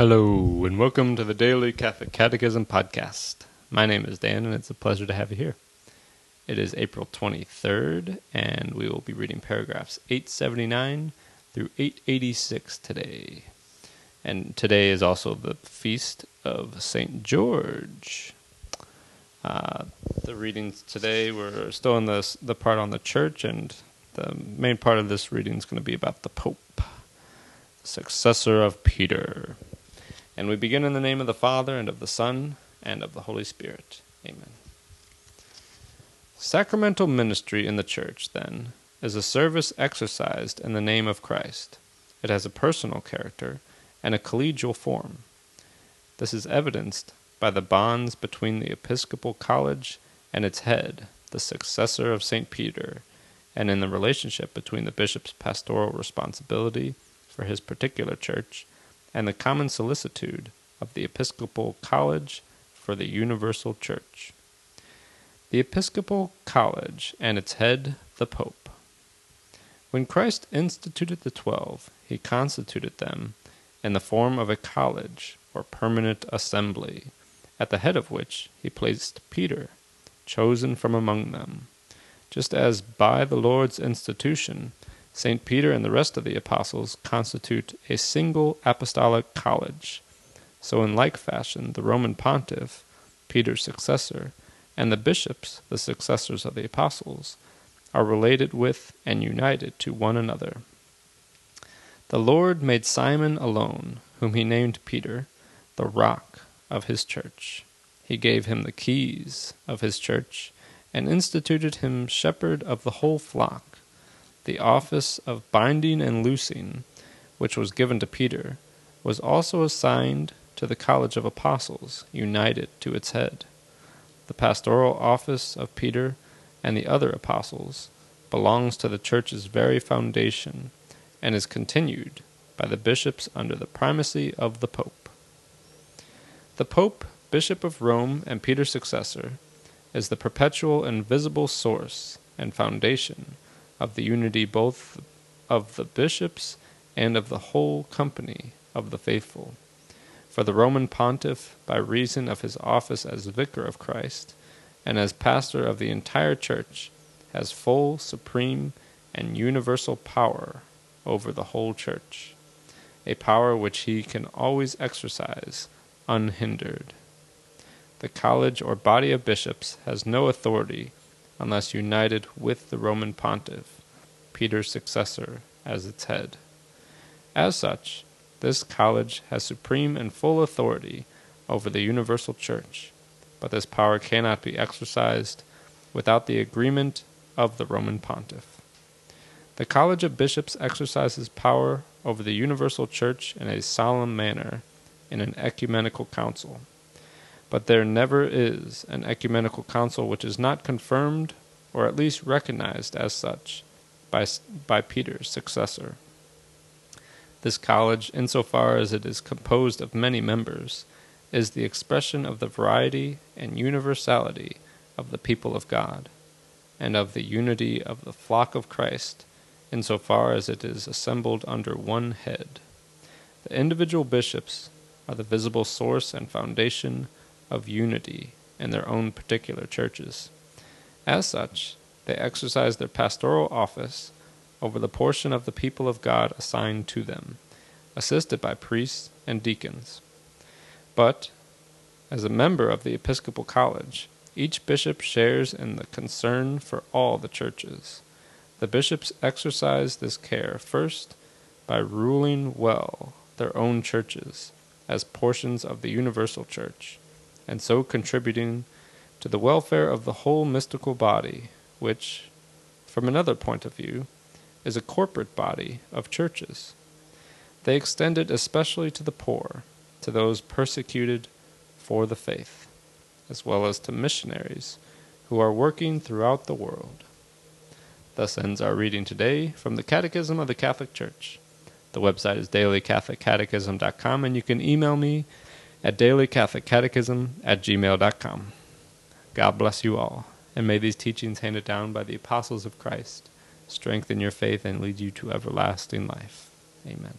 Hello, and welcome to the Daily Catholic Catechism Podcast. My name is Dan, and it's a pleasure to have you here. It is April 23rd, and we will be reading paragraphs 879 through 886 today. And today is also the feast of St. George. Uh, the readings today, we're still in the, the part on the church, and the main part of this reading is going to be about the Pope, successor of Peter. And we begin in the name of the Father, and of the Son, and of the Holy Spirit. Amen. Sacramental ministry in the Church, then, is a service exercised in the name of Christ. It has a personal character and a collegial form. This is evidenced by the bonds between the Episcopal College and its head, the successor of St. Peter, and in the relationship between the bishop's pastoral responsibility for his particular church and the common solicitude of the Episcopal College for the Universal Church. The Episcopal College and its head, the Pope. When Christ instituted the twelve, he constituted them in the form of a college or permanent assembly, at the head of which he placed Peter, chosen from among them, just as by the Lord's institution St. Peter and the rest of the apostles constitute a single apostolic college. So, in like fashion, the Roman pontiff, Peter's successor, and the bishops, the successors of the apostles, are related with and united to one another. The Lord made Simon alone, whom he named Peter, the rock of his church. He gave him the keys of his church, and instituted him shepherd of the whole flock the office of binding and loosing, which was given to Peter, was also assigned to the college of apostles, united to its head. The pastoral office of Peter and the other apostles belongs to the church's very foundation and is continued by the bishops under the primacy of the Pope. The Pope, Bishop of Rome and Peter's successor, is the perpetual and visible source and foundation of the unity both of the bishops and of the whole company of the faithful. For the Roman pontiff, by reason of his office as vicar of Christ, and as pastor of the entire church, has full, supreme, and universal power over the whole church, a power which he can always exercise unhindered. The college or body of bishops has no authority unless united with the Roman pontiff, Peter's successor, as its head. As such, this college has supreme and full authority over the universal church, but this power cannot be exercised without the agreement of the Roman pontiff. The College of Bishops exercises power over the universal church in a solemn manner in an ecumenical council. But there never is an ecumenical council which is not confirmed, or at least recognized as such, by, by Peter's successor. This college, insofar as it is composed of many members, is the expression of the variety and universality of the people of God, and of the unity of the flock of Christ, insofar as it is assembled under one head. The individual bishops are the visible source and foundation of unity in their own particular churches. As such, they exercise their pastoral office over the portion of the people of God assigned to them, assisted by priests and deacons. But, as a member of the Episcopal College, each bishop shares in the concern for all the churches. The bishops exercise this care first by ruling well their own churches as portions of the universal church, and so contributing to the welfare of the whole mystical body, which, from another point of view, is a corporate body of churches. They extend it especially to the poor, to those persecuted for the faith, as well as to missionaries who are working throughout the world. Thus ends our reading today from the Catechism of the Catholic Church. The website is dailycatholiccatechism.com, and you can email me at dailycatholiccatechism at gmail.com. God bless you all, and may these teachings handed down by the apostles of Christ strengthen your faith and lead you to everlasting life. Amen.